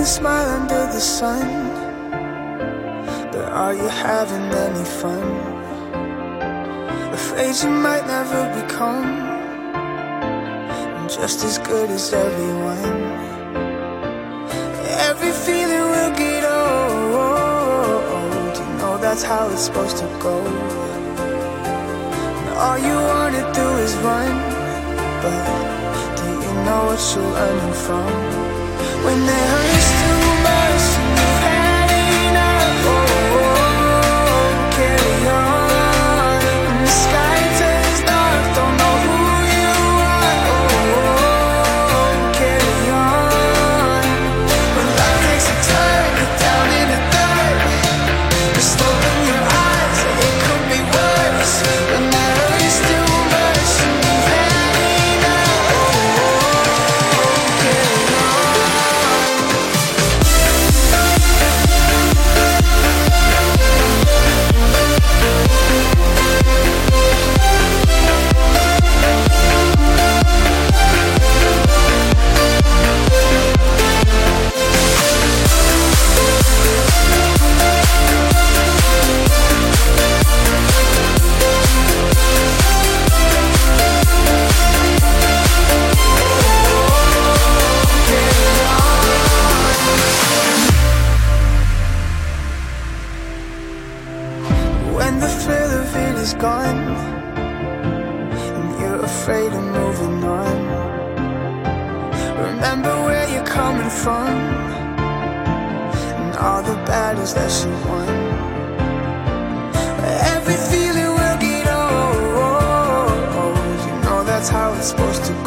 Can smile under the sun, but are you having any fun? Afraid you might never become just as good as everyone. Every feeling will get old. You know that's how it's supposed to go. And all you wanna do is run, but do you know what you're running from? When there hurts too from And all the battles that you won. Every feeling will get old You know that's how it's supposed to go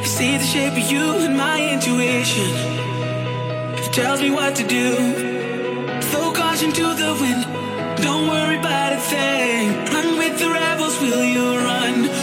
I see the shape of you in my intuition. It tells me what to do. Throw caution to the wind. Don't worry about a thing. Run with the rebels, will you run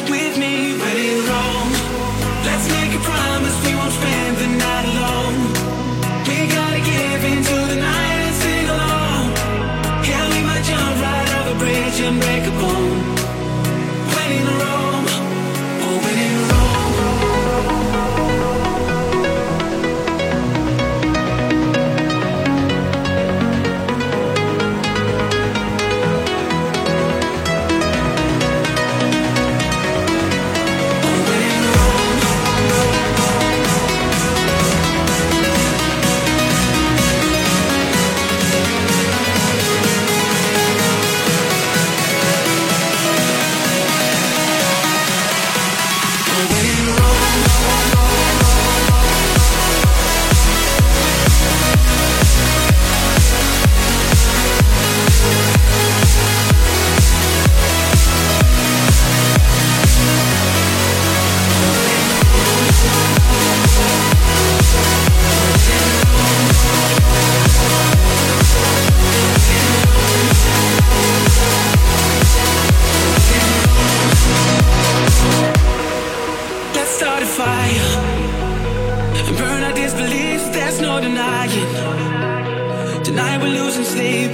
We're sleep.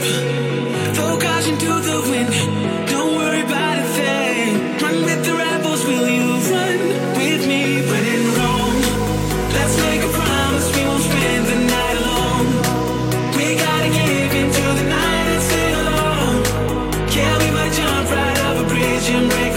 Throw caution to the wind. Don't worry about a thing. Run with the rebels. Will you run with me when in Rome? Let's make a promise we won't spend the night alone. We gotta give into the night and sing along. Yeah, we might jump right off a bridge and break